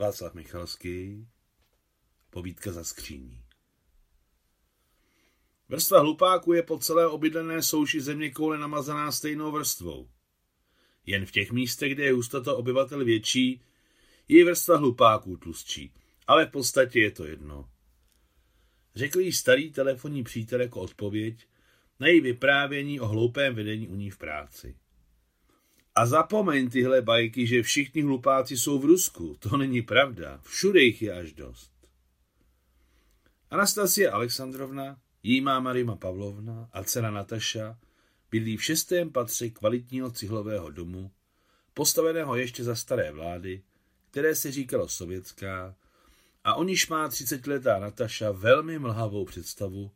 Václav Michalský, povídka za skříní. Vrstva hlupáků je po celé obydlené souši země koule namazaná stejnou vrstvou. Jen v těch místech, kde je hustota obyvatel větší, je vrstva hlupáků tlustší, ale v podstatě je to jedno. Řekl jí starý telefonní přítel jako odpověď na její vyprávění o hloupém vedení u ní v práci. A zapomeň tyhle bajky, že všichni hlupáci jsou v Rusku. To není pravda. Všude jich je až dost. Anastasie Alexandrovna, jí máma Rima Pavlovna a dcera Nataša bydlí v šestém patře kvalitního cihlového domu, postaveného ještě za staré vlády, které se říkalo sovětská, a o níž má třicetiletá Nataša velmi mlhavou představu,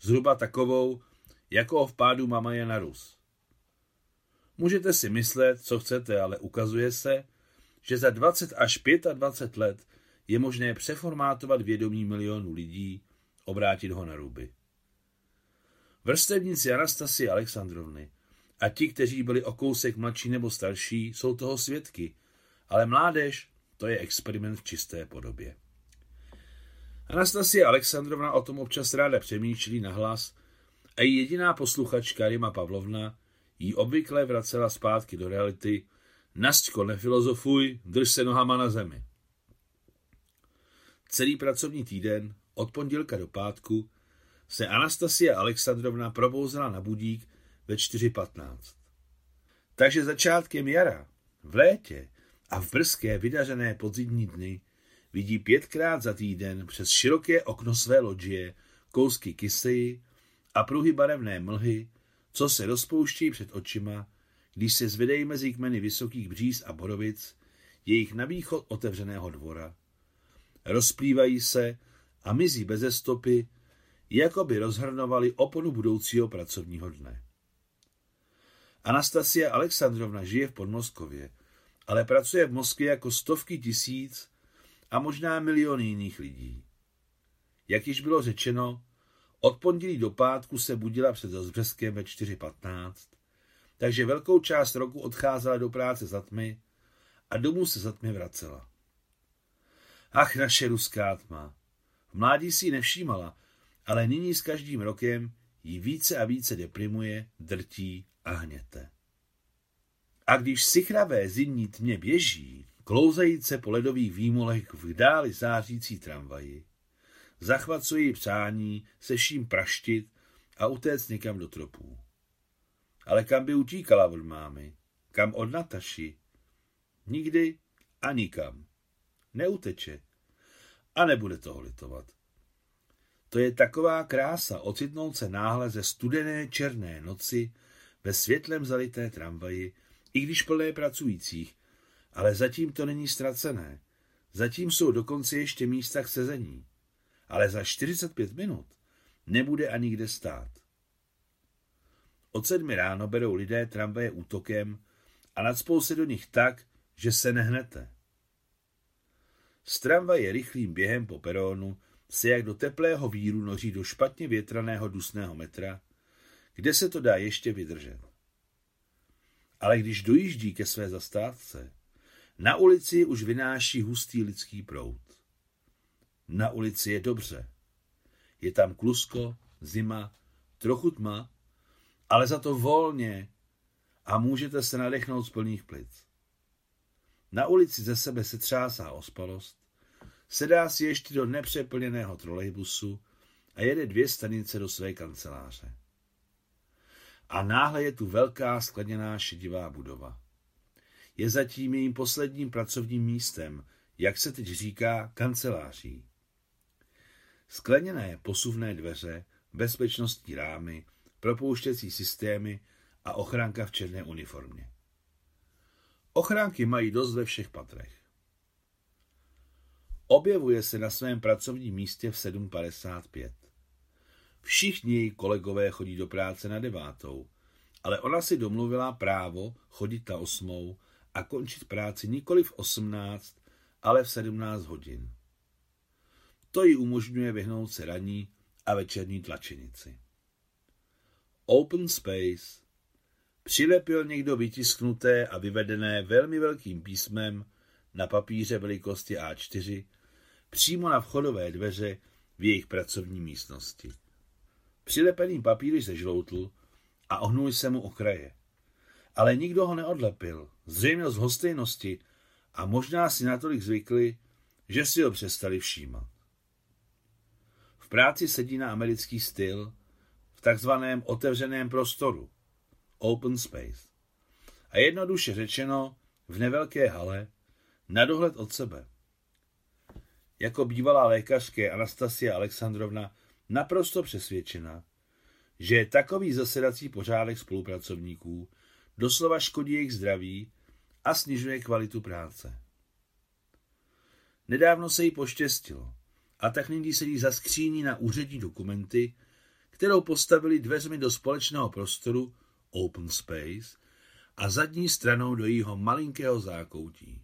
zhruba takovou, jako v pádu mama je na Rus. Můžete si myslet, co chcete, ale ukazuje se, že za 20 až 25 let je možné přeformátovat vědomí milionů lidí, obrátit ho na ruby. Vrstevníci Anastasie Alexandrovny a ti, kteří byli o kousek mladší nebo starší, jsou toho svědky, ale mládež to je experiment v čisté podobě. Anastasie Alexandrovna o tom občas ráda přemýšlí nahlas a její jediná posluchačka Rima Pavlovna jí obvykle vracela zpátky do reality Nastko, nefilozofuj, drž se nohama na zemi. Celý pracovní týden, od pondělka do pátku, se Anastasia Alexandrovna probouzela na budík ve 4.15. Takže začátkem jara, v létě a v brzké vydařené podzimní dny vidí pětkrát za týden přes široké okno své loďie kousky kyseji a pruhy barevné mlhy, co se rozpouští před očima, když se zvedejí mezi kmeny vysokých bříz a borovic, jejich na východ otevřeného dvora. Rozplývají se a mizí beze stopy, jako by rozhrnovali oponu budoucího pracovního dne. Anastasia Alexandrovna žije v Podmoskově, ale pracuje v Moskvě jako stovky tisíc a možná miliony jiných lidí. Jak již bylo řečeno, od pondělí do pátku se budila před Zazbřeskem ve 4.15, takže velkou část roku odcházela do práce za tmy a domů se za tmy vracela. Ach, naše ruská tma. V mládí si ji nevšímala, ale nyní s každým rokem ji více a více deprimuje, drtí a hněte. A když sichravé zimní tmě běží, klouzajíce po ledových výmolech v dáli zářící tramvaji, zachvacují přání se vším praštit a utéct někam do tropů. Ale kam by utíkala od mámy? Kam od Nataši? Nikdy a nikam. Neuteče. A nebude toho litovat. To je taková krása ocitnout se náhle ze studené černé noci ve světlem zalité tramvaji, i když plné pracujících, ale zatím to není ztracené. Zatím jsou dokonce ještě místa k sezení ale za 45 minut nebude ani kde stát. Od sedmi ráno berou lidé tramvaje útokem a nadspou se do nich tak, že se nehnete. Z tramvaje rychlým během po perónu se jak do teplého víru noří do špatně větraného dusného metra, kde se to dá ještě vydržet. Ale když dojíždí ke své zastávce, na ulici už vynáší hustý lidský proud. Na ulici je dobře. Je tam klusko, zima, trochu tma, ale za to volně a můžete se nadechnout z plných plic. Na ulici ze sebe se třásá ospalost, sedá si ještě do nepřeplněného trolejbusu a jede dvě stanice do své kanceláře. A náhle je tu velká skleněná šedivá budova. Je zatím jejím posledním pracovním místem, jak se teď říká, kanceláří. Skleněné posuvné dveře, bezpečnostní rámy, propouštěcí systémy a ochránka v černé uniformě. Ochránky mají dost ve všech patrech. Objevuje se na svém pracovním místě v 7.55. Všichni její kolegové chodí do práce na devátou, ale ona si domluvila právo chodit na osmou a končit práci nikoli v 18, ale v 17 hodin. To jí umožňuje vyhnout se raní a večerní tlačenici. Open Space přilepil někdo vytisknuté a vyvedené velmi velkým písmem na papíře velikosti A4 přímo na vchodové dveře v jejich pracovní místnosti. Přilepený papír se žloutl a ohnul se mu okraje. Ale nikdo ho neodlepil, zřejmě z hostejnosti a možná si natolik zvykli, že si ho přestali všímat. Práci sedí na americký styl v takzvaném otevřeném prostoru, open space. A jednoduše řečeno, v nevelké hale, na dohled od sebe. Jako bývalá lékařské Anastasia Alexandrovna naprosto přesvědčena, že takový zasedací pořádek spolupracovníků doslova škodí jejich zdraví a snižuje kvalitu práce. Nedávno se jí poštěstilo a tak nyní sedí za skříní na úřední dokumenty, kterou postavili dveřmi do společného prostoru Open Space a zadní stranou do jejího malinkého zákoutí.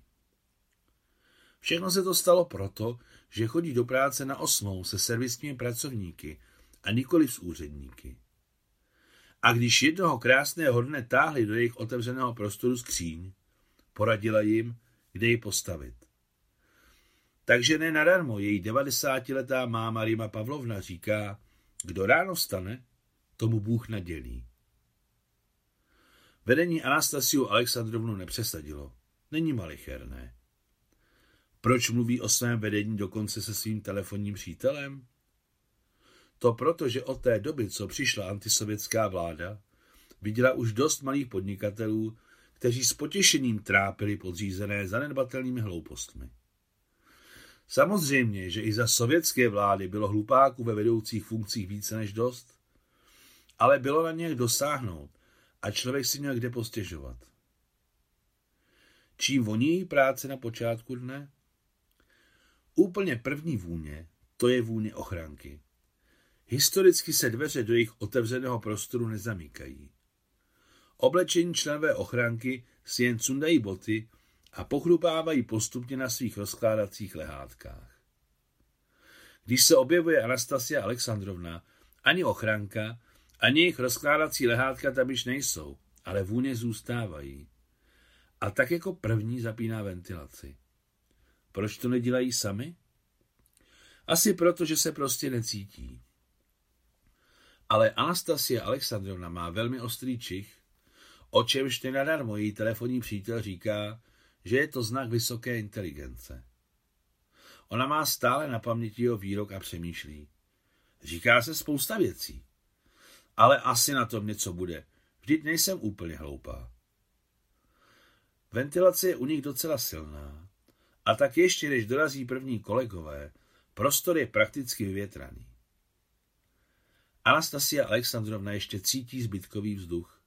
Všechno se to stalo proto, že chodí do práce na osmou se servisními pracovníky a nikoli s úředníky. A když jednoho krásného dne táhli do jejich otevřeného prostoru skříň, poradila jim, kde ji postavit. Takže ne nadarmo její 90-letá máma Rima Pavlovna říká, kdo ráno vstane, tomu Bůh nadělí. Vedení Anastasiu Alexandrovnu nepřesadilo. Není malicherné. Proč mluví o svém vedení dokonce se svým telefonním přítelem? To proto, že od té doby, co přišla antisovětská vláda, viděla už dost malých podnikatelů, kteří s potěšením trápili podřízené zanedbatelnými hloupostmi. Samozřejmě, že i za sovětské vlády bylo hlupáků ve vedoucích funkcích více než dost, ale bylo na něch dosáhnout a člověk si měl kde postěžovat. Čím voní práce na počátku dne? Úplně první vůně, to je vůně ochranky. Historicky se dveře do jejich otevřeného prostoru nezamykají. Oblečení členové ochranky si jen cundají boty a pochrupávají postupně na svých rozkládacích lehátkách. Když se objevuje Anastasia Alexandrovna, ani ochranka, ani jejich rozkládací lehátka tam již nejsou, ale vůně zůstávají. A tak jako první zapíná ventilaci. Proč to nedělají sami? Asi proto, že se prostě necítí. Ale Anastasia Alexandrovna má velmi ostrý čich, o čemž nenadarmo její telefonní přítel říká, že je to znak vysoké inteligence. Ona má stále na paměti jeho výrok a přemýšlí. Říká se spousta věcí. Ale asi na tom něco bude. Vždyť nejsem úplně hloupá. Ventilace je u nich docela silná. A tak ještě, než dorazí první kolegové, prostor je prakticky vyvětraný. Anastasia Alexandrovna ještě cítí zbytkový vzduch.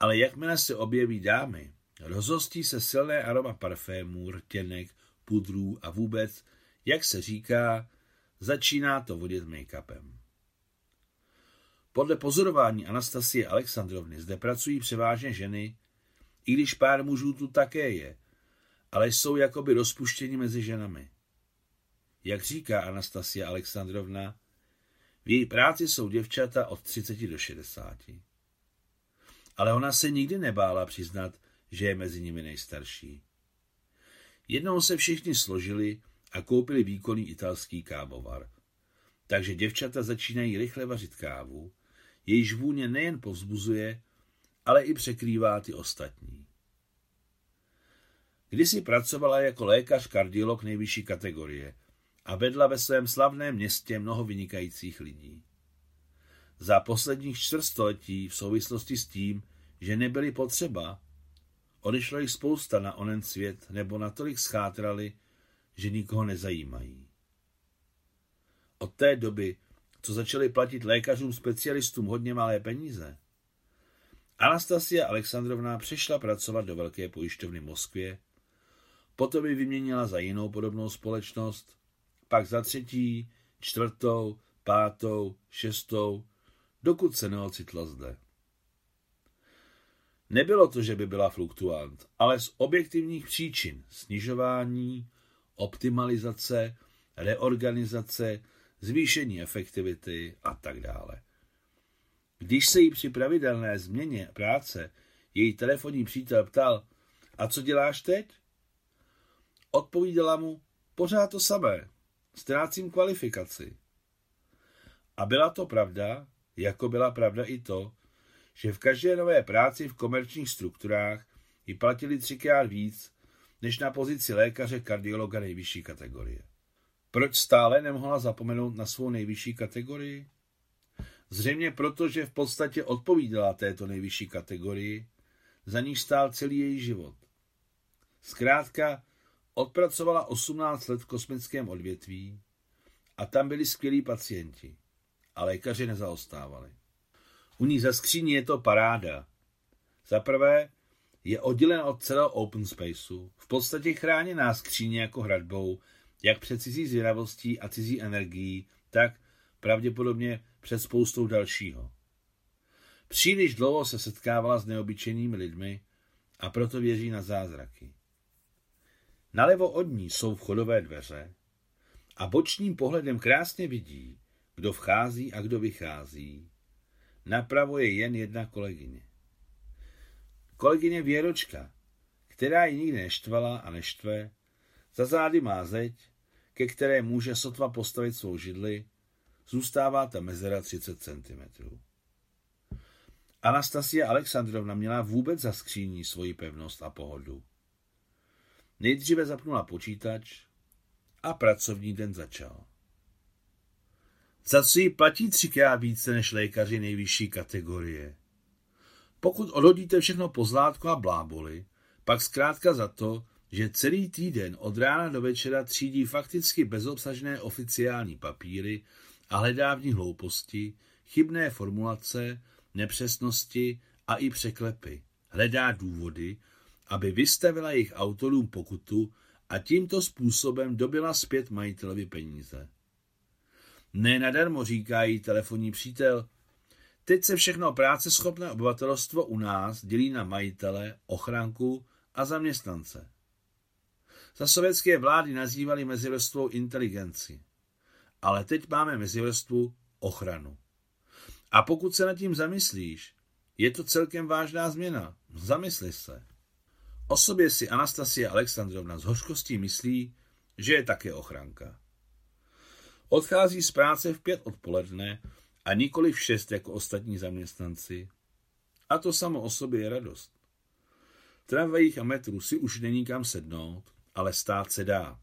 Ale jakmile se objeví dámy, rozhostí se silné aroma parfémů, rtěnek, pudrů a vůbec, jak se říká, začíná to vodit make-upem. Podle pozorování Anastasie Alexandrovny zde pracují převážně ženy, i když pár mužů tu také je, ale jsou jakoby rozpuštěni mezi ženami. Jak říká Anastasia Alexandrovna, v její práci jsou děvčata od 30 do 60. Ale ona se nikdy nebála přiznat, že je mezi nimi nejstarší. Jednou se všichni složili a koupili výkonný italský kávovar. Takže děvčata začínají rychle vařit kávu, jejíž vůně nejen povzbuzuje, ale i překrývá ty ostatní. Kdysi pracovala jako lékař kardiolog nejvyšší kategorie a vedla ve svém slavném městě mnoho vynikajících lidí. Za posledních čtvrtstoletí v souvislosti s tím, že nebyli potřeba, odešlo jich spousta na onen svět nebo natolik schátrali, že nikoho nezajímají. Od té doby, co začali platit lékařům specialistům hodně malé peníze, Anastasia Alexandrovna přešla pracovat do velké pojišťovny v Moskvě, potom ji vyměnila za jinou podobnou společnost pak za třetí, čtvrtou, pátou, šestou, dokud se neocitla zde. Nebylo to, že by byla fluktuant, ale z objektivních příčin snižování, optimalizace, reorganizace, zvýšení efektivity a tak dále. Když se jí při pravidelné změně práce její telefonní přítel ptal, a co děláš teď? Odpovídala mu, pořád to samé, ztrácím kvalifikaci. A byla to pravda, jako byla pravda i to, že v každé nové práci v komerčních strukturách ji platili třikrát víc, než na pozici lékaře kardiologa nejvyšší kategorie. Proč stále nemohla zapomenout na svou nejvyšší kategorii? Zřejmě proto, že v podstatě odpovídala této nejvyšší kategorii, za níž stál celý její život. Zkrátka, odpracovala 18 let v kosmickém odvětví a tam byli skvělí pacienti a lékaři nezaostávali. U ní za skříní je to paráda. Za prvé je oddělen od celého open spaceu, v podstatě chráněná skříně jako hradbou, jak před cizí zvědavostí a cizí energií, tak pravděpodobně před spoustou dalšího. Příliš dlouho se setkávala s neobyčejnými lidmi a proto věří na zázraky. Nalevo od ní jsou vchodové dveře a bočním pohledem krásně vidí, kdo vchází a kdo vychází. Napravo je jen jedna kolegyně. Kolegyně Věročka, která ji nikdy neštvala a neštve, za zády má zeď, ke které může sotva postavit svou židli, zůstává ta mezera 30 cm. Anastasia Alexandrovna měla vůbec za skříní svoji pevnost a pohodu. Nejdříve zapnula počítač a pracovní den začal. Za co jí platí třikrát více než lékaři nejvyšší kategorie. Pokud odhodíte všechno pozlátko a bláboli, pak zkrátka za to, že celý týden od rána do večera třídí fakticky bezobsažné oficiální papíry a hledá v nich hlouposti, chybné formulace, nepřesnosti a i překlepy. Hledá důvody, aby vystavila jejich autorům pokutu a tímto způsobem dobila zpět majitelovi peníze. Ne nadarmo říká jí telefonní přítel, teď se všechno práce schopné obyvatelstvo u nás dělí na majitele, ochranku a zaměstnance. Za sovětské vlády nazývali mezivrstvou inteligenci, ale teď máme mezivrstvu ochranu. A pokud se nad tím zamyslíš, je to celkem vážná změna. Zamysli se. O sobě si Anastasia Alexandrovna z hořkostí myslí, že je také ochranka. Odchází z práce v pět odpoledne a nikoli v šest jako ostatní zaměstnanci. A to samo o sobě je radost. V tramvajích a metru si už není kam sednout, ale stát se dá.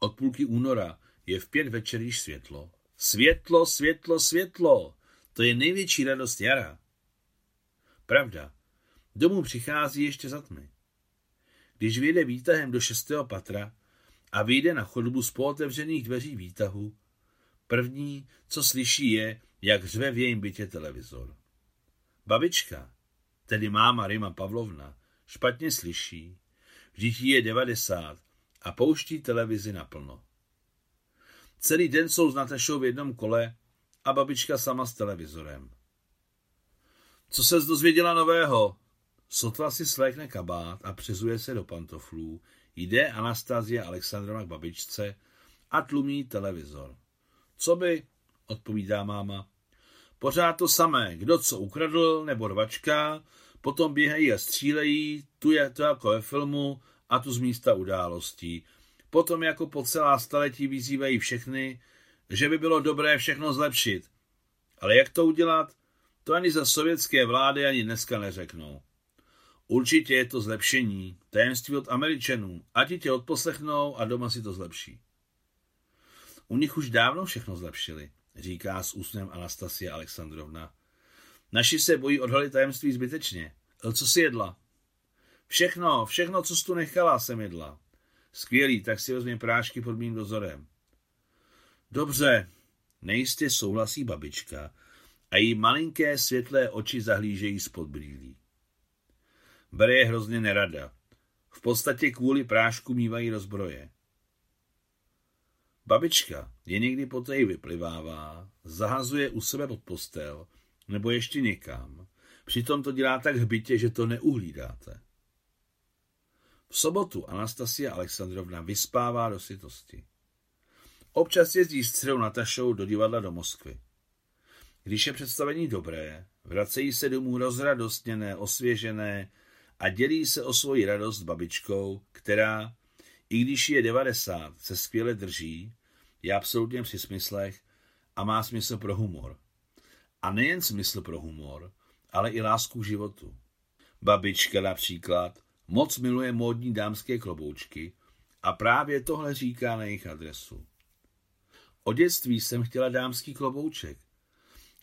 Od půlky února je v pět večer již světlo. Světlo, světlo, světlo! To je největší radost jara. Pravda, domů přichází ještě za tmy. Když vyjde výtahem do šestého patra a vyjde na chodbu z pootevřených dveří výtahu, první, co slyší je, jak řve v jejím bytě televizor. Babička, tedy máma Rima Pavlovna, špatně slyší, vždyť je devadesát a pouští televizi naplno. Celý den jsou s Natašou v jednom kole a babička sama s televizorem. Co se dozvěděla nového? Sotva si slékne kabát a přezuje se do pantoflů. Jde Anastazie Alexandrova k babičce a tlumí televizor. Co by? odpovídá máma. Pořád to samé, kdo co ukradl nebo rvačka, potom běhají a střílejí, tu je to jako ve filmu a tu z místa událostí. Potom jako po celá staletí vyzývají všechny, že by bylo dobré všechno zlepšit. Ale jak to udělat, to ani za sovětské vlády ani dneska neřeknou. Určitě je to zlepšení, tajemství od Američanů, ať tě odposlechnou a doma si to zlepší. U nich už dávno všechno zlepšili, říká s úsměvem Anastasia Alexandrovna. Naši se bojí odhalit tajemství zbytečně. Co si jedla? Všechno, všechno, co jsi tu nechala, jsem jedla. Skvělý, tak si vezmi prášky pod mým dozorem. Dobře, nejistě souhlasí babička a její malinké světlé oči zahlížejí spod brýlí. Bere je hrozně nerada. V podstatě kvůli prášku mývají rozbroje. Babička je někdy poté vyplivává, zahazuje u sebe pod postel nebo ještě někam. Přitom to dělá tak hbitě, že to neuhlídáte. V sobotu Anastasia Alexandrovna vyspává do sytosti. Občas jezdí s dcerou Natašou do divadla do Moskvy. Když je představení dobré, vracejí se domů rozradostněné, osvěžené a dělí se o svoji radost babičkou, která, I když je 90, se skvěle drží, je absolutně při smyslech a má smysl pro humor. A nejen smysl pro humor, ale i lásku k životu. Babička například moc miluje módní dámské kloboučky a právě tohle říká na jejich adresu. O dětství jsem chtěla dámský klobouček,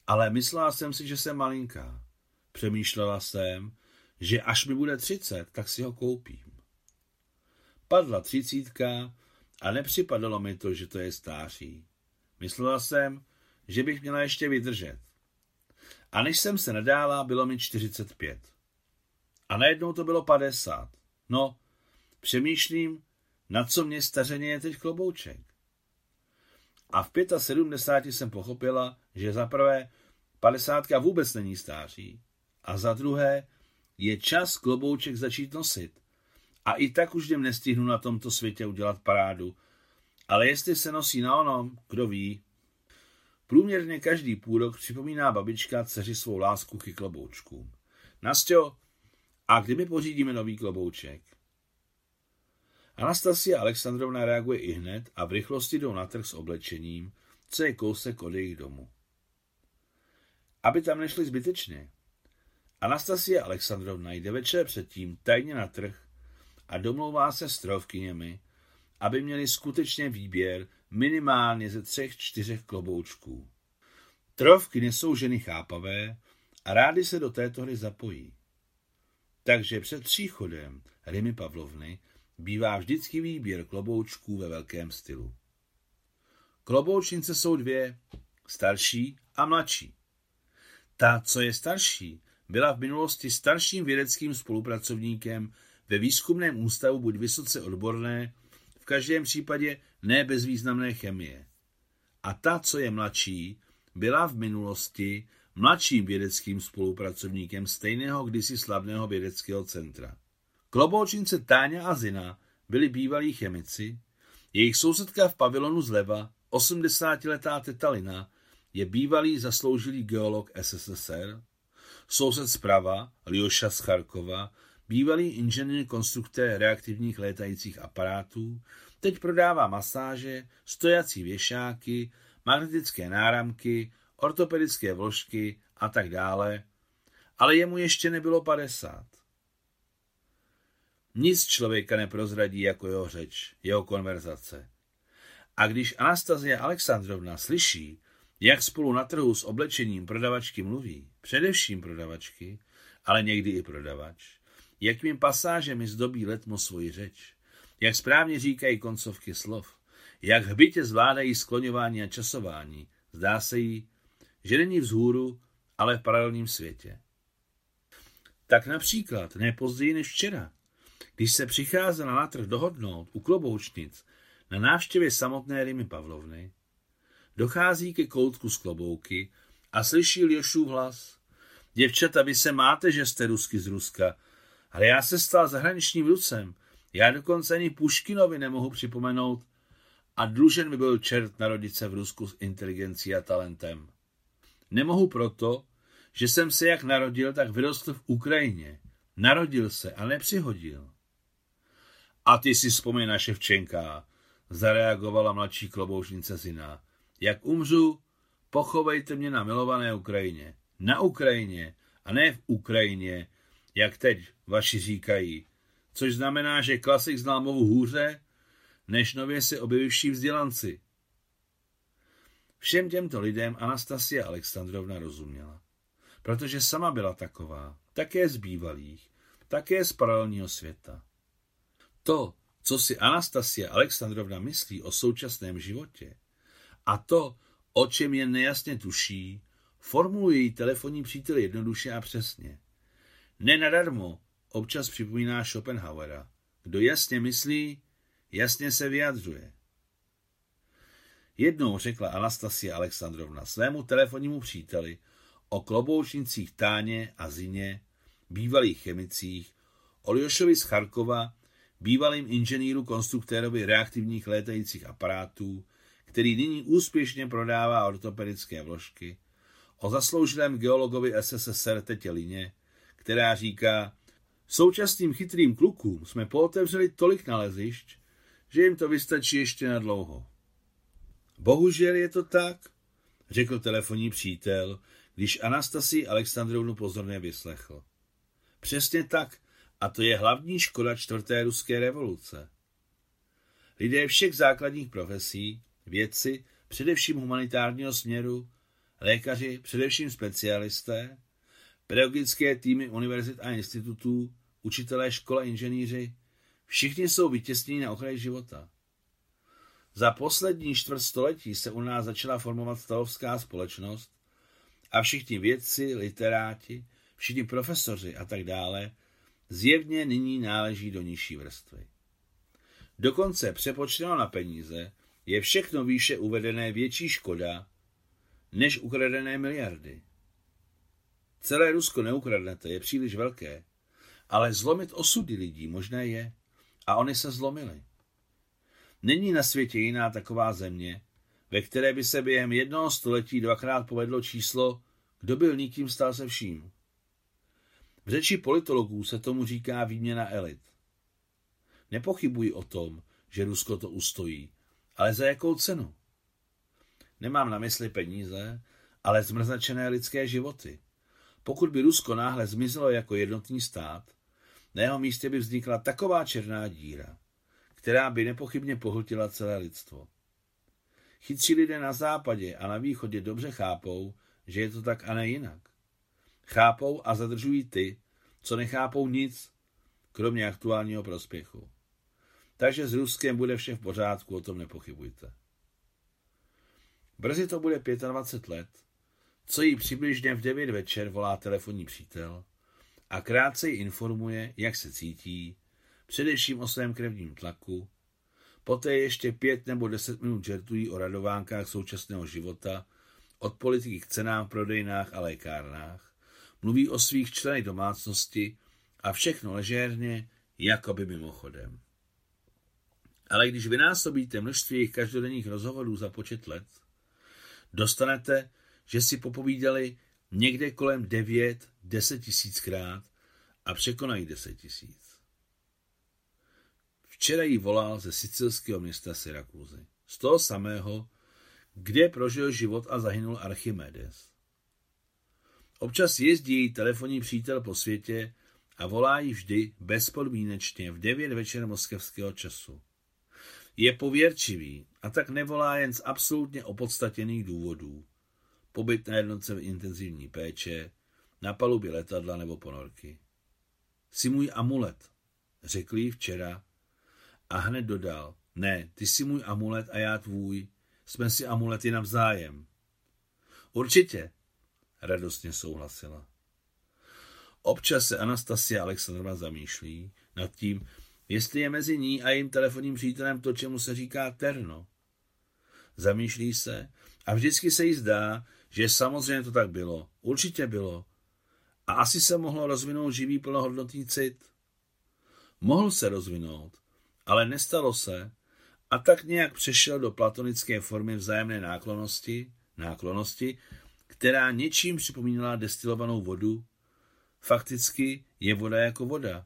ale myslela jsem si, že jsem malinká. Přemýšlela jsem, že až mi bude třicet, tak si ho koupím. Padla třicítka a nepřipadalo mi to, že to je stáří. Myslela jsem, že bych měla ještě vydržet. A než jsem se nadála, bylo mi 45. A najednou to bylo 50. No, přemýšlím, na co mě stařeně je teď klobouček. A v 75 jsem pochopila, že za prvé 50 vůbec není stáří a za druhé je čas klobouček začít nosit. A i tak už jdem nestihnu na tomto světě udělat parádu. Ale jestli se nosí na onom, kdo ví. Průměrně každý půl rok připomíná babička dceři svou lásku ke kloboučkům. Nastio, a kdy mi pořídíme nový klobouček? Anastasia Alexandrovna reaguje i hned a v rychlosti jdou na trh s oblečením, co je kousek od jejich domu. Aby tam nešli zbytečně. Anastasia Alexandrovna jde večer předtím tajně na trh a domlouvá se s trhovkyněmi, aby měli skutečně výběr minimálně ze třech, čtyřech kloboučků. Trhovkyně jsou ženy chápavé a rády se do této hry zapojí. Takže před příchodem Rimy Pavlovny bývá vždycky výběr kloboučků ve velkém stylu. Kloboučnice jsou dvě, starší a mladší. Ta, co je starší, byla v minulosti starším vědeckým spolupracovníkem ve výzkumném ústavu buď vysoce odborné, v každém případě ne bezvýznamné chemie. A ta, co je mladší, byla v minulosti mladším vědeckým spolupracovníkem stejného kdysi slavného vědeckého centra. Kloboučince Táňa a Zina byli bývalí chemici, jejich sousedka v pavilonu zleva, 80-letá tetalina, je bývalý zasloužilý geolog SSSR, soused zprava, Ljoša z Charkova, bývalý inženýr konstruktér reaktivních létajících aparátů, teď prodává masáže, stojací věšáky, magnetické náramky, ortopedické vložky a tak dále, ale jemu ještě nebylo 50. Nic člověka neprozradí jako jeho řeč, jeho konverzace. A když Anastazia Alexandrovna slyší, jak spolu na trhu s oblečením prodavačky mluví, především prodavačky, ale někdy i prodavač, jakým pasážemi zdobí letmo svoji řeč, jak správně říkají koncovky slov, jak hbitě zvládají skloňování a časování, zdá se jí, že není vzhůru, ale v paralelním světě. Tak například ne později než včera, když se přicházela na trh dohodnout u kloboučnic na návštěvě samotné Rimy Pavlovny, dochází ke koutku z klobouky a slyší Ljošův hlas. Děvčata, vy se máte, že jste rusky z Ruska, ale já se stal zahraničním Rusem. Já dokonce ani Puškinovi nemohu připomenout a dlužen mi byl čert narodit se v Rusku s inteligencí a talentem. Nemohu proto, že jsem se jak narodil, tak vyrostl v Ukrajině. Narodil se a nepřihodil. A ty si vzpomeň na Ševčenka, zareagovala mladší kloboušnice Zina. Jak umřu, pochovejte mě na milované Ukrajině. Na Ukrajině a ne v Ukrajině, jak teď vaši říkají. Což znamená, že klasik znal movu hůře, než nově se objevivší vzdělanci. Všem těmto lidem Anastasia Alexandrovna rozuměla, protože sama byla taková, také z bývalých, také z paralelního světa. To, co si Anastasia Alexandrovna myslí o současném životě a to, o čem jen nejasně tuší, formuluje její telefonní přítel jednoduše a přesně. Nenadarmo občas připomíná Schopenhauera. Kdo jasně myslí, jasně se vyjadřuje. Jednou řekla Anastasia Alexandrovna svému telefonnímu příteli o kloboučnicích Táně a Zině, bývalých chemicích, o Ljošovi z Charkova, bývalým inženýru konstruktérovi reaktivních létajících aparátů, který nyní úspěšně prodává ortopedické vložky, o zasloužilém geologovi SSSR Tetě Lině, která říká, současným chytrým klukům jsme pootevřeli tolik nalezišť, že jim to vystačí ještě na dlouho. Bohužel je to tak, řekl telefonní přítel, když Anastasii Alexandrovnu pozorně vyslechl. Přesně tak, a to je hlavní škoda čtvrté ruské revoluce. Lidé všech základních profesí, vědci, především humanitárního směru, lékaři, především specialisté, pedagogické týmy univerzit a institutů, učitelé škole, inženýři, všichni jsou vytěsněni na okraji života. Za poslední čtvrt století se u nás začala formovat stavovská společnost a všichni vědci, literáti, všichni profesoři a tak dále zjevně nyní náleží do nižší vrstvy. Dokonce přepočteno na peníze je všechno výše uvedené větší škoda než ukradené miliardy. Celé Rusko neukradnete, je příliš velké, ale zlomit osudy lidí možné je. A oni se zlomili. Není na světě jiná taková země, ve které by se během jednoho století dvakrát povedlo číslo, kdo byl nikým, stal se vším. V řeči politologů se tomu říká výměna elit. Nepochybuji o tom, že Rusko to ustojí, ale za jakou cenu? Nemám na mysli peníze, ale zmrzačené lidské životy. Pokud by Rusko náhle zmizelo jako jednotný stát, na jeho místě by vznikla taková černá díra, která by nepochybně pohltila celé lidstvo. Chytří lidé na západě a na východě dobře chápou, že je to tak a ne jinak. Chápou a zadržují ty, co nechápou nic, kromě aktuálního prospěchu. Takže s Ruskem bude vše v pořádku, o tom nepochybujte. Brzy to bude 25 let, co jí přibližně v 9 večer volá telefonní přítel a krátce ji informuje, jak se cítí, především o svém krevním tlaku, poté ještě pět nebo deset minut žertují o radovánkách současného života, od politiky k cenám v prodejnách a lékárnách, mluví o svých členech domácnosti a všechno ležérně, jako by mimochodem. Ale když vynásobíte množství jejich každodenních rozhovorů za počet let, dostanete, že si popovídali někde kolem 9, 10 tisíckrát a překonají 10 tisíc. Včera jí volal ze sicilského města Syrakuzy, z toho samého, kde prožil život a zahynul Archimedes. Občas jezdí její telefonní přítel po světě a volá jí vždy bezpodmínečně v 9 večer moskevského času. Je pověrčivý a tak nevolá jen z absolutně opodstatněných důvodů. Pobyt na jednotce v intenzivní péče, na palubě letadla nebo ponorky. Jsi můj amulet, řekl jí včera a hned dodal, ne, ty jsi můj amulet a já tvůj, jsme si amulety navzájem. Určitě, radostně souhlasila. Občas se Anastasia Alexandrova zamýšlí nad tím, jestli je mezi ní a jejím telefonním přítelem to, čemu se říká terno. Zamýšlí se a vždycky se jí zdá, že samozřejmě to tak bylo. Určitě bylo. A asi se mohlo rozvinout živý plnohodnotný cit. Mohl se rozvinout, ale nestalo se a tak nějak přešel do platonické formy vzájemné náklonosti, náklonosti, která něčím připomínala destilovanou vodu. Fakticky je voda jako voda,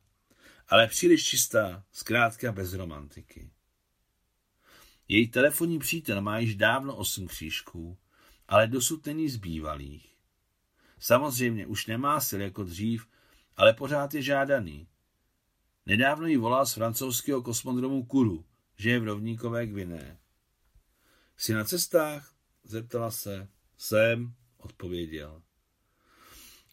ale příliš čistá, zkrátka bez romantiky. Její telefonní přítel má již dávno osm křížků, ale dosud není zbývalých. Samozřejmě už nemá sil jako dřív, ale pořád je žádaný. Nedávno jí volal z francouzského kosmodromu Kuru, že je v rovníkové Gviné. Jsi na cestách? Zeptala se. Jsem, odpověděl.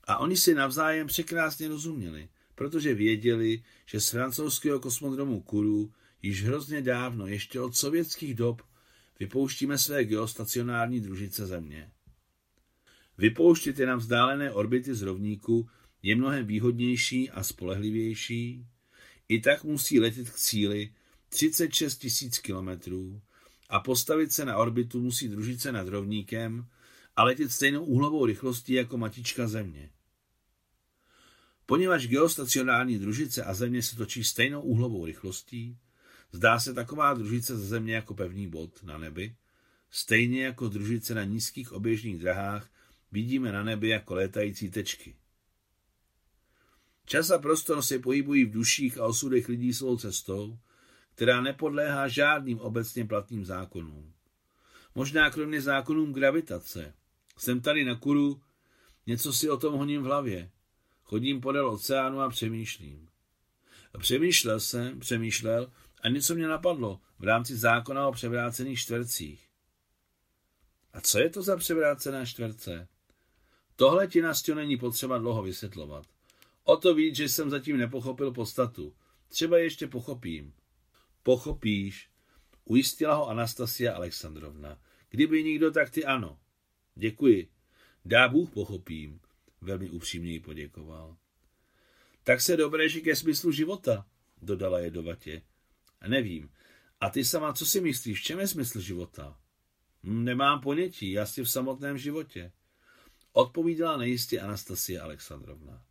A oni si navzájem překrásně rozuměli, protože věděli, že z francouzského kosmodromu Kuru již hrozně dávno, ještě od sovětských dob, vypouštíme své geostacionární družice Země. Vypouštět je na vzdálené orbity z rovníku je mnohem výhodnější a spolehlivější, i tak musí letět k cíli 36 tisíc kilometrů a postavit se na orbitu musí družice nad rovníkem a letět stejnou úhlovou rychlostí jako matička Země. Poněvadž geostacionární družice a Země se točí stejnou úhlovou rychlostí, zdá se taková družice ze Země jako pevný bod na nebi, stejně jako družice na nízkých oběžných drahách vidíme na nebi jako létající tečky. Čas a prostor se pohybují v duších a osudech lidí svou cestou, která nepodléhá žádným obecně platným zákonům. Možná kromě zákonům gravitace. Jsem tady na kuru, něco si o tom honím v hlavě. Chodím podél oceánu a přemýšlím. Přemýšlel jsem, přemýšlel a něco mě napadlo v rámci zákona o převrácených čtvercích. A co je to za převrácená čtverce? Tohle ti Nastio není potřeba dlouho vysvětlovat. O to víc, že jsem zatím nepochopil podstatu. Třeba ještě pochopím. Pochopíš, ujistila ho Anastasia Alexandrovna. Kdyby nikdo, tak ty ano. Děkuji. Dá Bůh pochopím. Velmi upřímně jí poděkoval. Tak se dobré ke smyslu života, dodala jedovatě. Nevím. A ty sama, co si myslíš, v čem je smysl života? Hm, nemám ponětí, asi v samotném životě. Odpovídala nejistě Anastasia Alexandrovna.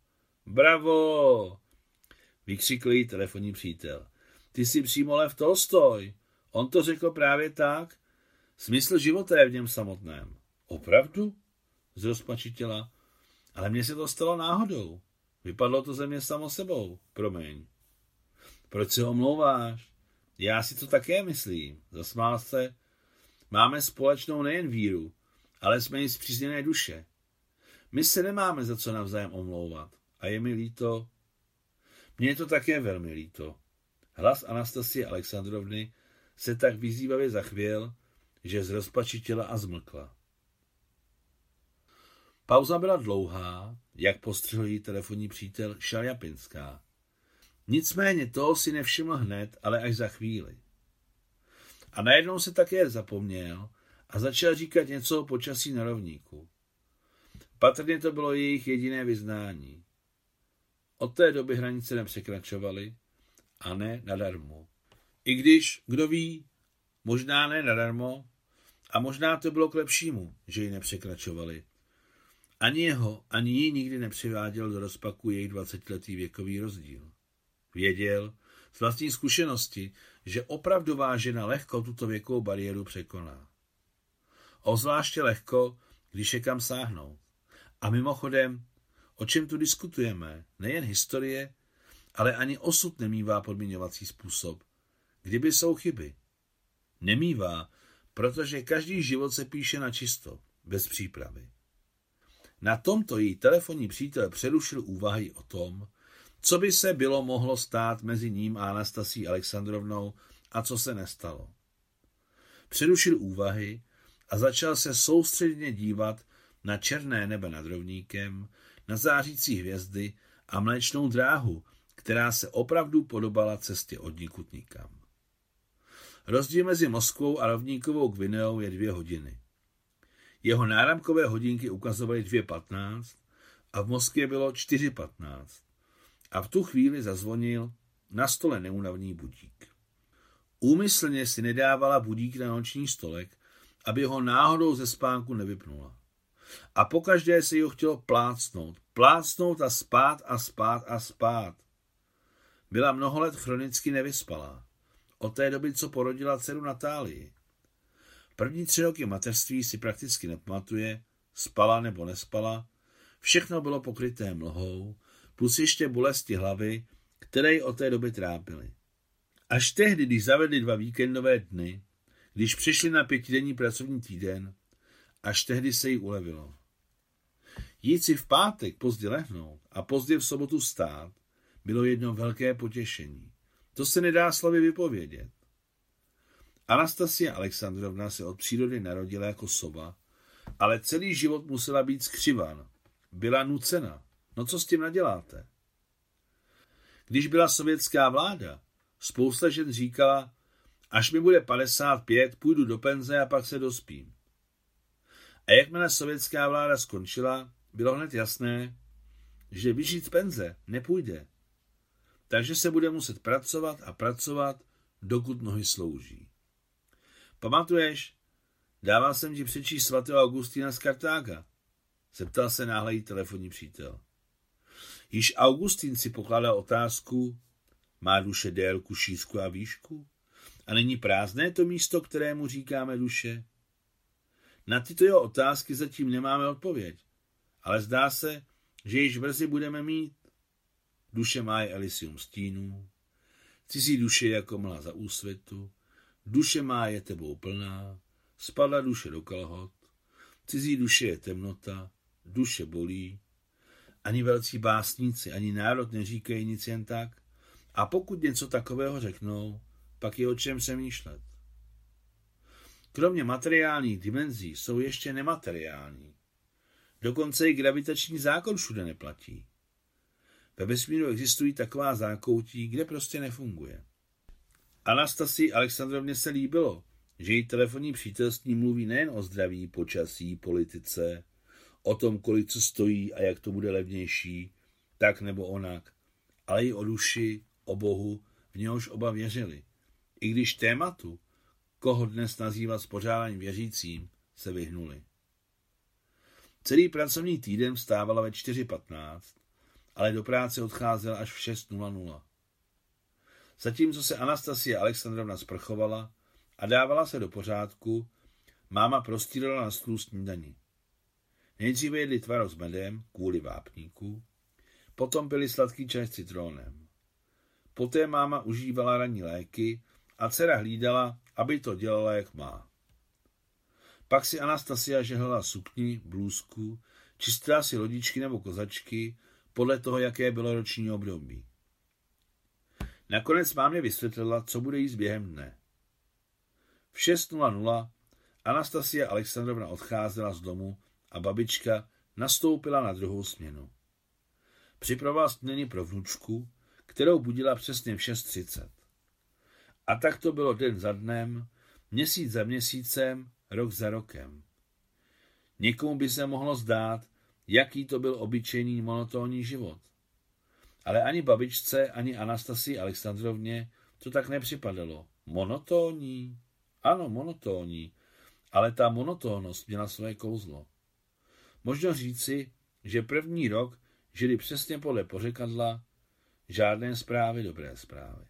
Bravo! Vykřikl jí telefonní přítel. Ty jsi přímo Lev Tolstoj. On to řekl právě tak. Smysl života je v něm samotném. Opravdu? Zrozpačitila. Ale mně se to stalo náhodou. Vypadlo to ze mě samo sebou. Promiň. Proč se omlouváš? Já si to také myslím. Zasmál se. Máme společnou nejen víru, ale jsme i zpřízněné duše. My se nemáme za co navzájem omlouvat. A je mi líto. Mně je to také velmi líto. Hlas Anastasie Alexandrovny se tak vyzývavě zachvěl, že zrozpačitila a zmlkla. Pauza byla dlouhá, jak postřehl jí telefonní přítel Šaljapinská. Nicméně toho si nevšiml hned, ale až za chvíli. A najednou se také zapomněl a začal říkat něco o počasí na rovníku. Patrně to bylo jejich jediné vyznání. Od té doby hranice nepřekračovaly a ne nadarmo. I když, kdo ví, možná ne nadarmo, a možná to bylo k lepšímu, že ji nepřekračovali. Ani jeho, ani ji nikdy nepřiváděl do rozpaku jejich dvacetiletý věkový rozdíl. Věděl z vlastní zkušenosti, že opravdová žena lehko tuto věkovou bariéru překoná. Ozvláště lehko, když je kam sáhnout. A mimochodem, o čem tu diskutujeme, nejen historie, ale ani osud nemývá podmiňovací způsob. Kdyby jsou chyby. Nemývá, protože každý život se píše na čisto, bez přípravy. Na tomto její telefonní přítel přerušil úvahy o tom, co by se bylo mohlo stát mezi ním a Anastasí Alexandrovnou a co se nestalo. Přerušil úvahy a začal se soustředně dívat na černé nebe nad rovníkem, na zářící hvězdy a mléčnou dráhu, která se opravdu podobala cestě od nikud nikam. Rozdíl mezi Moskvou a rovníkovou Gvineou je dvě hodiny. Jeho náramkové hodinky ukazovaly 2.15 a v Moskvě bylo 4.15. A v tu chvíli zazvonil na stole neunavný budík. Úmyslně si nedávala budík na noční stolek, aby ho náhodou ze spánku nevypnula. A pokaždé se ho chtělo plácnout, plácnout a spát a spát a spát. Byla mnoho let chronicky nevyspalá. Od té doby, co porodila dceru Natálii. První tři roky mateřství si prakticky nepamatuje, spala nebo nespala, všechno bylo pokryté mlhou, plus ještě bolesti hlavy, které ji od té doby trápily. Až tehdy, když zavedli dva víkendové dny, když přišli na pětidenní pracovní týden, až tehdy se jí ulevilo. Jít si v pátek pozdě lehnout a pozdě v sobotu stát bylo jedno velké potěšení. To se nedá slovy vypovědět. Anastasia Alexandrovna se od přírody narodila jako sova, ale celý život musela být skřivan. Byla nucena. No co s tím naděláte? Když byla sovětská vláda, spousta žen říkala, až mi bude 55, půjdu do penze a pak se dospím. A jakmile sovětská vláda skončila, bylo hned jasné, že vyžít penze nepůjde. Takže se bude muset pracovat a pracovat, dokud nohy slouží. Pamatuješ? Dával jsem ti přečíst svatého Augustína z Kartága. Zeptal se náhle jí telefonní přítel. Již Augustín si pokládal otázku, má duše délku, šířku a výšku? A není prázdné to místo, kterému říkáme duše? Na tyto jeho otázky zatím nemáme odpověď, ale zdá se, že již brzy budeme mít. Duše má Elysium stínů, Cizí duše jako mlá za úsvitu, duše má je tebou plná, spadla duše do kalhot, cizí duše je temnota, duše bolí, ani velcí básníci, ani národ neříkají nic jen tak, a pokud něco takového řeknou, pak je o čem přemýšlet. Kromě materiálních dimenzí jsou ještě nemateriální. Dokonce i gravitační zákon všude neplatí. Ve vesmíru existují taková zákoutí, kde prostě nefunguje. Anastasii Alexandrovně se líbilo, že její telefonní přítelství mluví nejen o zdraví, počasí, politice, o tom, kolik co stojí a jak to bude levnější, tak nebo onak, ale i o duši, o Bohu, v něhož oba věřili. I když tématu, koho dnes nazývat spořádaním věřícím, se vyhnuli. Celý pracovní týden vstávala ve 4.15, ale do práce odcházela až v 6.00. Zatímco se Anastasia Alexandrovna sprchovala a dávala se do pořádku, máma prostírala na stůl snídaní. Nejdříve jedli tvaro s medem kvůli vápníku, potom byli sladký čaj s citrónem. Poté máma užívala ranní léky a dcera hlídala, aby to dělala, jak má. Pak si Anastasia žehlala sukni, blůzku, čistila si lodičky nebo kozačky, podle toho, jaké bylo roční období. Nakonec mámě vysvětlila, co bude jíst během dne. V 6.00 Anastasia Alexandrovna odcházela z domu a babička nastoupila na druhou směnu. Připravovala směny pro vnučku, kterou budila přesně v 6.30. A tak to bylo den za dnem, měsíc za měsícem, rok za rokem. Někomu by se mohlo zdát, jaký to byl obyčejný monotónní život. Ale ani babičce, ani Anastasii Alexandrovně to tak nepřipadalo. Monotónní? Ano, monotónní. Ale ta monotónnost měla své kouzlo. Možno říci, že první rok žili přesně podle pořekadla žádné zprávy, dobré zprávy.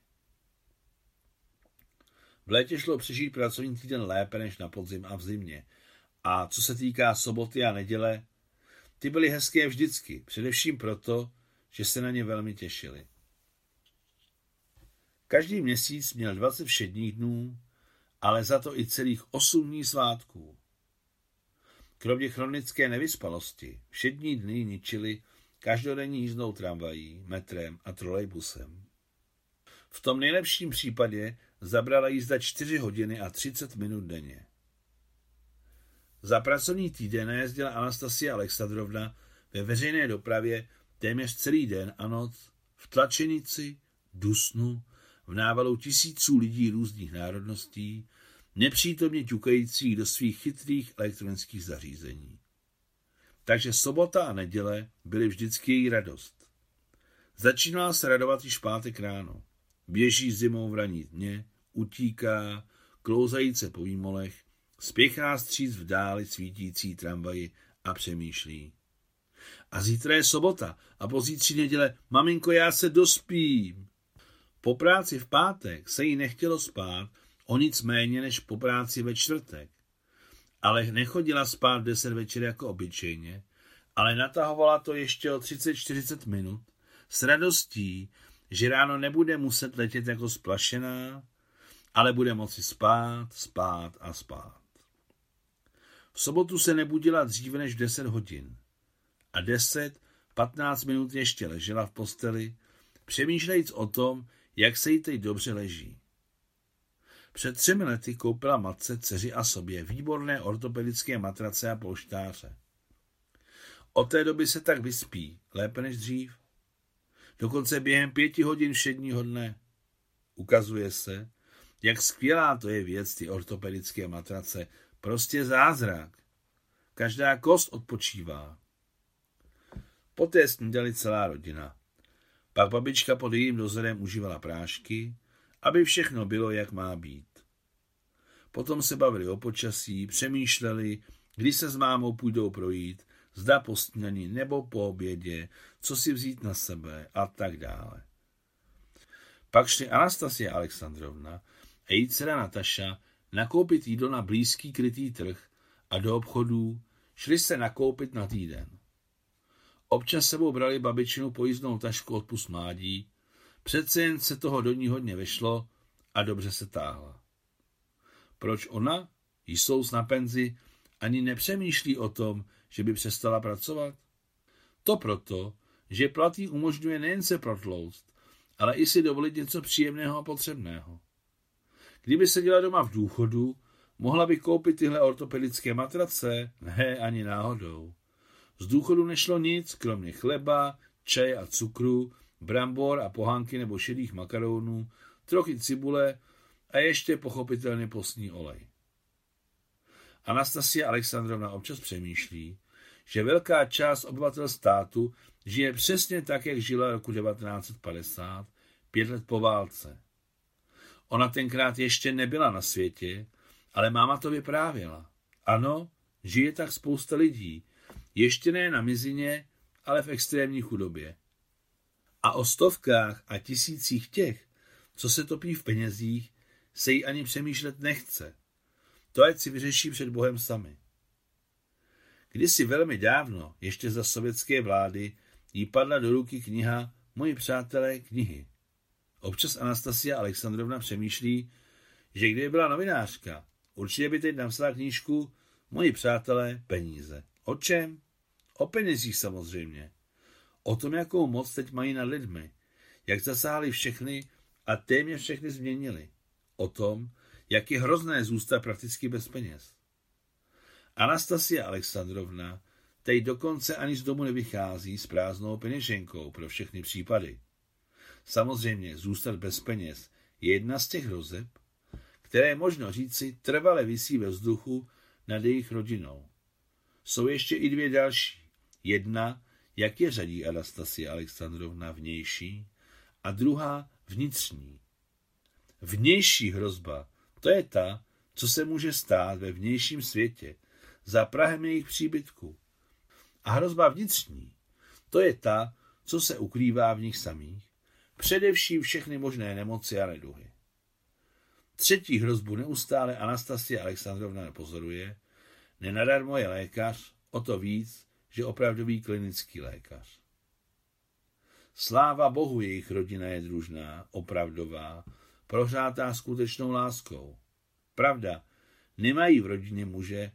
V létě šlo přežít pracovní týden lépe než na podzim a v zimě. A co se týká soboty a neděle, ty byly hezké vždycky, především proto, že se na ně velmi těšili. Každý měsíc měl 20 všedních dnů, ale za to i celých 8 dní svátků. Kromě chronické nevyspalosti všední dny ničili každodenní jízdnou tramvají, metrem a trolejbusem. V tom nejlepším případě zabrala jízda 4 hodiny a 30 minut denně. Za pracovní týden nejezdila Anastasia Alexandrovna ve veřejné dopravě téměř celý den a noc v tlačenici, dusnu, v návalu tisíců lidí různých národností, nepřítomně ťukajících do svých chytrých elektronických zařízení. Takže sobota a neděle byly vždycky její radost. Začínala se radovat již pátek ráno. Běží zimou v raní dně, utíká, klouzajíce po výmolech, spěchá stříc v dáli svítící tramvaji a přemýšlí. A zítra je sobota a pozítří neděle, maminko, já se dospím. Po práci v pátek se jí nechtělo spát o nic méně než po práci ve čtvrtek. Ale nechodila spát v deset večer jako obyčejně, ale natahovala to ještě o 30-40 minut s radostí, že ráno nebude muset letět jako splašená, ale bude moci spát, spát a spát. V sobotu se nebudila dříve než v 10 hodin a 10, 15 minut ještě ležela v posteli, přemýšlejíc o tom, jak se jí teď dobře leží. Před třemi lety koupila matce, dceři a sobě výborné ortopedické matrace a polštáře. Od té doby se tak vyspí, lépe než dřív. Dokonce během pěti hodin všedního dne. Ukazuje se, jak skvělá to je věc, ty ortopedické matrace. Prostě zázrak. Každá kost odpočívá. Poté snídali celá rodina. Pak babička pod jejím dozorem užívala prášky, aby všechno bylo, jak má být. Potom se bavili o počasí, přemýšleli, kdy se s mámou půjdou projít, zda po snídaní nebo po obědě, co si vzít na sebe a tak dále. Pak šli Anastasia Alexandrovna a její dcera Nataša nakoupit jídlo na blízký krytý trh a do obchodů šli se nakoupit na týden. Občas sebou brali babičinu pojízdnou tašku odpust mládí, Přece jen se toho do ní hodně vešlo a dobře se táhla. Proč ona, jsou na penzi, ani nepřemýšlí o tom, že by přestala pracovat? To proto, že platý umožňuje nejen se protlouct, ale i si dovolit něco příjemného a potřebného. Kdyby seděla doma v důchodu, mohla by koupit tyhle ortopedické matrace? Ne, ani náhodou. Z důchodu nešlo nic, kromě chleba, čaje a cukru, brambor a pohánky nebo šedých makaronů, trochu cibule a ještě pochopitelně postní olej. Anastasia Alexandrovna občas přemýšlí, že velká část obyvatel státu žije přesně tak, jak žila roku 1950, pět let po válce. Ona tenkrát ještě nebyla na světě, ale máma to vyprávěla. Ano, žije tak spousta lidí, ještě ne na mizině, ale v extrémní chudobě. A o stovkách a tisících těch, co se topí v penězích, se jí ani přemýšlet nechce. To ať si vyřeší před Bohem sami. Kdysi velmi dávno, ještě za sovětské vlády, jí padla do ruky kniha Moji přátelé knihy. Občas Anastasia Alexandrovna přemýšlí, že kdyby byla novinářka, určitě by teď napsala knížku Moji přátelé peníze. O čem? O penězích samozřejmě. O tom, jakou moc teď mají nad lidmi, jak zasáhli všechny a téměř všechny změnili. O tom, jak je hrozné zůstat prakticky bez peněz. Anastasia Alexandrovna teď dokonce ani z domu nevychází s prázdnou peněženkou pro všechny případy. Samozřejmě zůstat bez peněz je jedna z těch hrozeb, které možno říci trvale visí ve vzduchu nad jejich rodinou. Jsou ještě i dvě další. Jedna, jak je řadí Anastasia Alexandrovna vnější, a druhá vnitřní. Vnější hrozba, to je ta, co se může stát ve vnějším světě, za Prahem jejich příbytku. A hrozba vnitřní, to je ta, co se ukrývá v nich samých, především všechny možné nemoci a neduhy. Třetí hrozbu neustále Anastasia Alexandrovna nepozoruje, nenadarmo je lékař, o to víc, že opravdový klinický lékař. Sláva Bohu, jejich rodina je družná, opravdová, prohřátá skutečnou láskou. Pravda, nemají v rodině muže,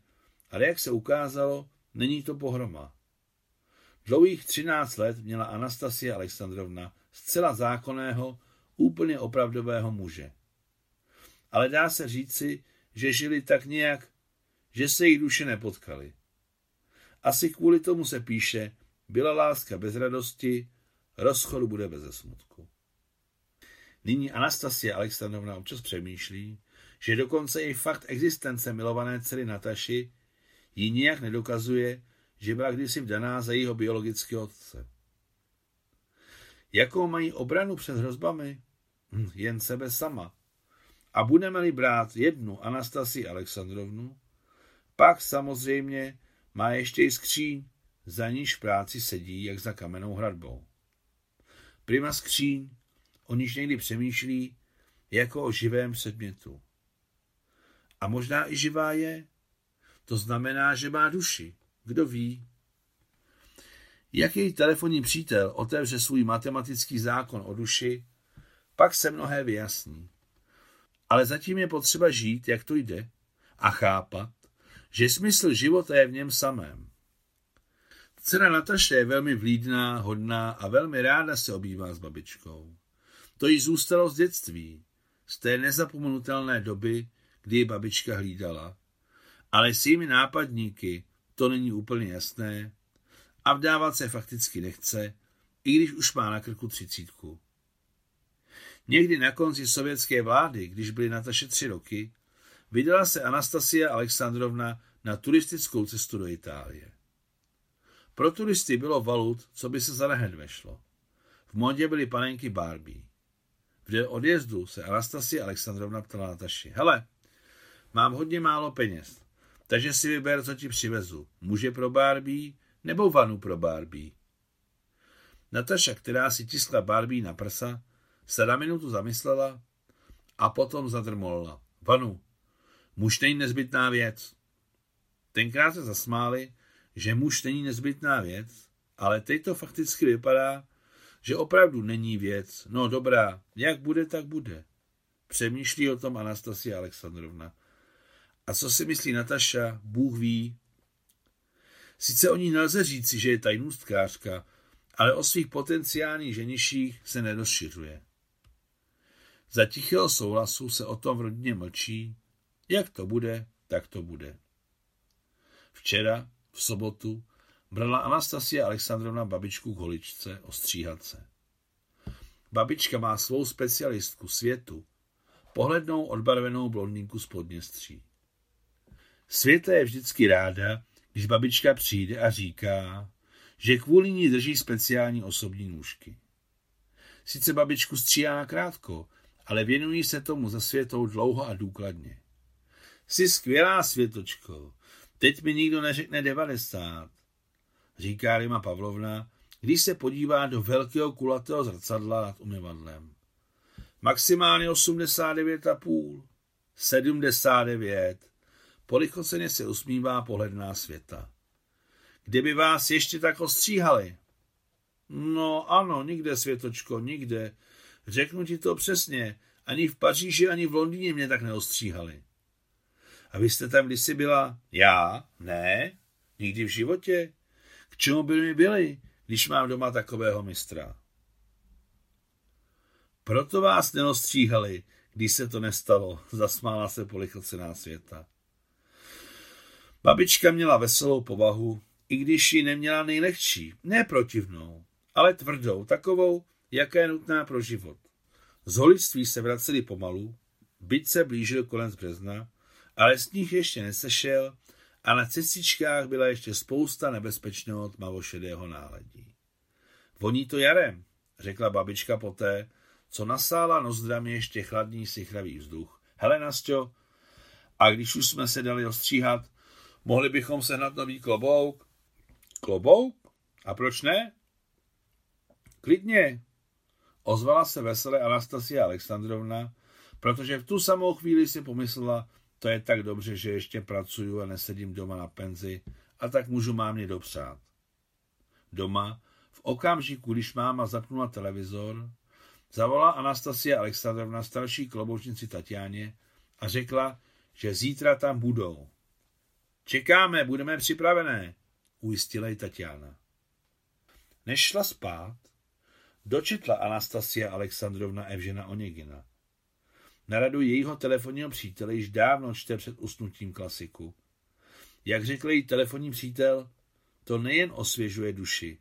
ale jak se ukázalo, není to pohroma. Dlouhých třináct let měla Anastasia Alexandrovna zcela zákonného, úplně opravdového muže. Ale dá se říci, že žili tak nějak, že se jich duše nepotkali. Asi kvůli tomu se píše, byla láska bez radosti, rozchodu bude bez smutku. Nyní Anastasia Alexandrovna občas přemýšlí, že dokonce i fakt existence milované dcery Nataši jí nijak nedokazuje, že byla kdysi vdaná za jeho biologického otce. Jakou mají obranu před hrozbami? Hm, jen sebe sama. A budeme-li brát jednu Anastasi Alexandrovnu, pak samozřejmě má ještě i skříň, za níž v práci sedí, jak za kamennou hradbou. Prima skříň, o níž někdy přemýšlí jako o živém předmětu. A možná i živá je. To znamená, že má duši. Kdo ví? Jak její telefonní přítel otevře svůj matematický zákon o duši, pak se mnohé vyjasní. Ale zatím je potřeba žít, jak to jde, a chápat, že smysl života je v něm samém. Dcera Nataše je velmi vlídná, hodná a velmi ráda se obývá s babičkou. To jí zůstalo z dětství, z té nezapomenutelné doby, kdy ji babička hlídala. Ale s jejími nápadníky to není úplně jasné a vdávat se fakticky nechce, i když už má na krku třicítku. Někdy na konci sovětské vlády, když byly Nataše tři roky, vydala se Anastasia Alexandrovna na turistickou cestu do Itálie. Pro turisty bylo valut, co by se za nehed vešlo. V modě byly panenky Barbie. V odjezdu se Anastasia Alexandrovna ptala Nataši. Hele, mám hodně málo peněz, takže si vyber, co ti přivezu. Muže pro Barbie nebo vanu pro Barbie. Nataša, která si tiskla Barbie na prsa, se na minutu zamyslela a potom zadrmolila. Vanu, muž není nezbytná věc. Tenkrát se zasmáli, že muž není nezbytná věc, ale teď to fakticky vypadá, že opravdu není věc. No dobrá, jak bude, tak bude. Přemýšlí o tom Anastasia Alexandrovna. A co si myslí Nataša, Bůh ví. Sice o ní nelze říci, že je tajnůstkářka, ale o svých potenciálních ženiších se nerozšiřuje. Za tichého souhlasu se o tom v rodině mlčí. Jak to bude, tak to bude. Včera, v sobotu, brala Anastasia Alexandrovna babičku k holičce ostříhat se. Babička má svou specialistku světu, pohlednou odbarvenou blondýnku z Podněstří. Světa je vždycky ráda, když babička přijde a říká, že kvůli ní drží speciální osobní nůžky. Sice babičku stříhá krátko, ale věnují se tomu za světou dlouho a důkladně. Jsi skvělá, Světočko, teď mi nikdo neřekne devadesát, říká Rima Pavlovna, když se podívá do velkého kulatého zrcadla nad umyvadlem. Maximálně 89,5, 79. Polichoceně se usmívá pohledná světa. Kdyby vás ještě tak ostříhali? No ano, nikde, Světočko, nikde. Řeknu ti to přesně. Ani v Paříži, ani v Londýně mě tak neostříhali. A vy jste tam kdysi byla? Já? Ne? Nikdy v životě? K čemu by mi byli, když mám doma takového mistra? Proto vás neostříhali, když se to nestalo, zasmála se polichocená světa. Babička měla veselou povahu, i když ji neměla nejlehčí, ne protivnou, ale tvrdou, takovou, jaká je nutná pro život. Z holictví se vraceli pomalu, byť se blížil konec března, ale sníh ještě nesešel a na cestičkách byla ještě spousta nebezpečného tmavošedého náledí. Voní to jarem, řekla babička poté, co nasála nozdrami ještě chladný sichravý vzduch. Hele, Nasťo, a když už jsme se dali ostříhat, mohli bychom sehnat nový klobouk? Klobouk? A proč ne? Klidně, ozvala se veselé Anastasia Alexandrovna, protože v tu samou chvíli si pomyslela, to je tak dobře, že ještě pracuju a nesedím doma na penzi a tak můžu mámě dopřát. Doma, v okamžiku, když máma zapnula televizor, zavolala Anastasia Alexandrovna starší kloboučnici Tatiáně a řekla, že zítra tam budou. Čekáme, budeme připravené, ujistila ji Tatiana. Než šla spát, dočetla Anastasia Alexandrovna Evžena Oněgina. Na radu jejího telefonního přítele již dávno čte před usnutím klasiku. Jak řekl její telefonní přítel, to nejen osvěžuje duši,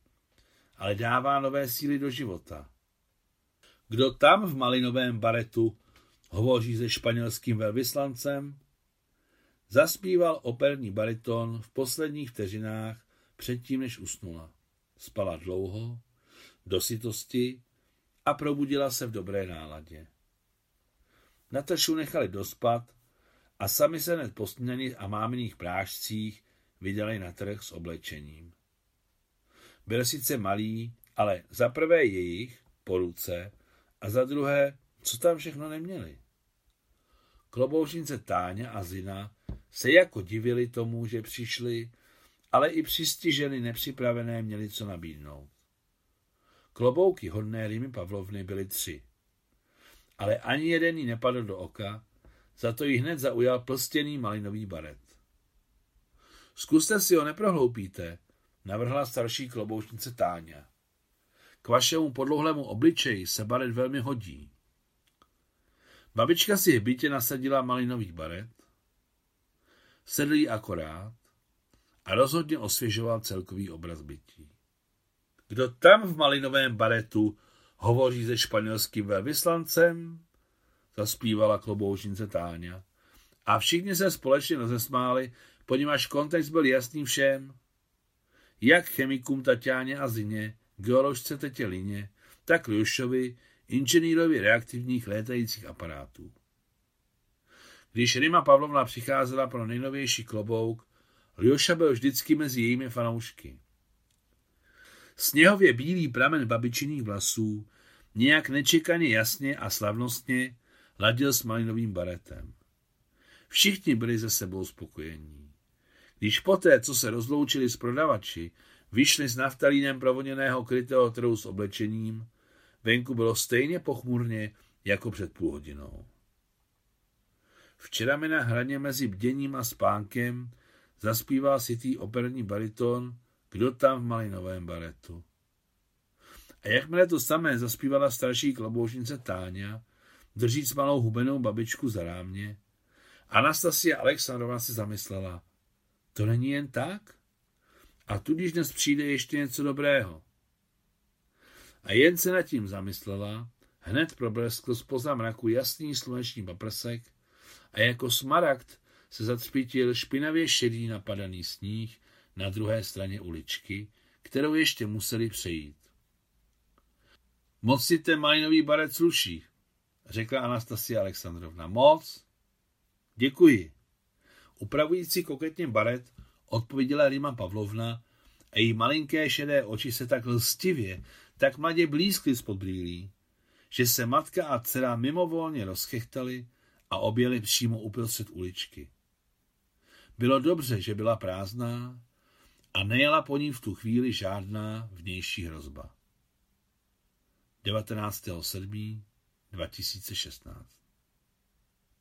ale dává nové síly do života. Kdo tam v malinovém baretu hovoří se španělským velvyslancem? Zaspíval operní bariton v posledních vteřinách předtím, než usnula. Spala dlouho, do sytosti a probudila se v dobré náladě. Natašu nechali dospat a sami se hned po a máminých prášcích vydali na trh s oblečením. Byl sice malý, ale za prvé jejich, po ruce, a za druhé, co tam všechno neměli. Kloboušnice Táňa a Zina se jako divili tomu, že přišli, ale i přistiženy nepřipravené měli co nabídnout. Klobouky hodné Rými Pavlovny byly tři ale ani jeden jí nepadl do oka, za to jí hned zaujal plstěný malinový baret. Zkuste si ho, neprohloupíte, navrhla starší kloboušnice Táňa. K vašemu podlouhlému obličeji se baret velmi hodí. Babička si v bytě nasadila malinový baret, sedl jí akorát a rozhodně osvěžoval celkový obraz bytí. Kdo tam v malinovém baretu Hovoří se španělským velvyslancem? Zaspívala kloboužnice Táňa. A všichni se společně rozesmáli, poněvadž kontext byl jasný všem. Jak chemikům Tatiáně a Zině, geoložce Tetě Lině, tak Ljušovi, inženýrovi reaktivních létajících aparátů. Když Rima Pavlovna přicházela pro nejnovější klobouk, Ljoša byl vždycky mezi jejími fanoušky. Sněhově bílý pramen babičiných vlasů nějak nečekaně jasně a slavnostně ladil s malinovým baretem. Všichni byli ze sebou spokojení. Když poté, co se rozloučili s prodavači, vyšli s naftalínem provoněného krytého trhu s oblečením, Venku bylo stejně pochmurně jako před půl hodinou. Včera mi na hraně mezi bděním a spánkem zaspíval sitý operní bariton Kdo tam v malinovém baretu. A jakmile to samé zaspívala starší kloboušnice Táňa, držíc malou hubenou babičku za rámě, Anastasia Alexandrovna si zamyslela, to není jen tak? A tudíž dnes přijde ještě něco dobrého. A jen se nad tím zamyslela, hned probleskl spoza mraku jasný sluneční paprsek a jako smaragd se zatřpitil špinavě šedý napadaný sníh na druhé straně uličky, kterou ještě museli přejít. Moc si ten malinový baret sluší, řekla Anastasia Alexandrovna. Moc? Děkuji. Upravující koketně baret odpověděla Rima Pavlovna a její malinké šedé oči se tak lstivě, tak mladě blízkly spod brýlí, že se matka a dcera mimovolně rozchechtali a objeli přímo uprostřed uličky. Bylo dobře, že byla prázdná a nejela po ní v tu chvíli žádná vnější hrozba. 19. 7. 2016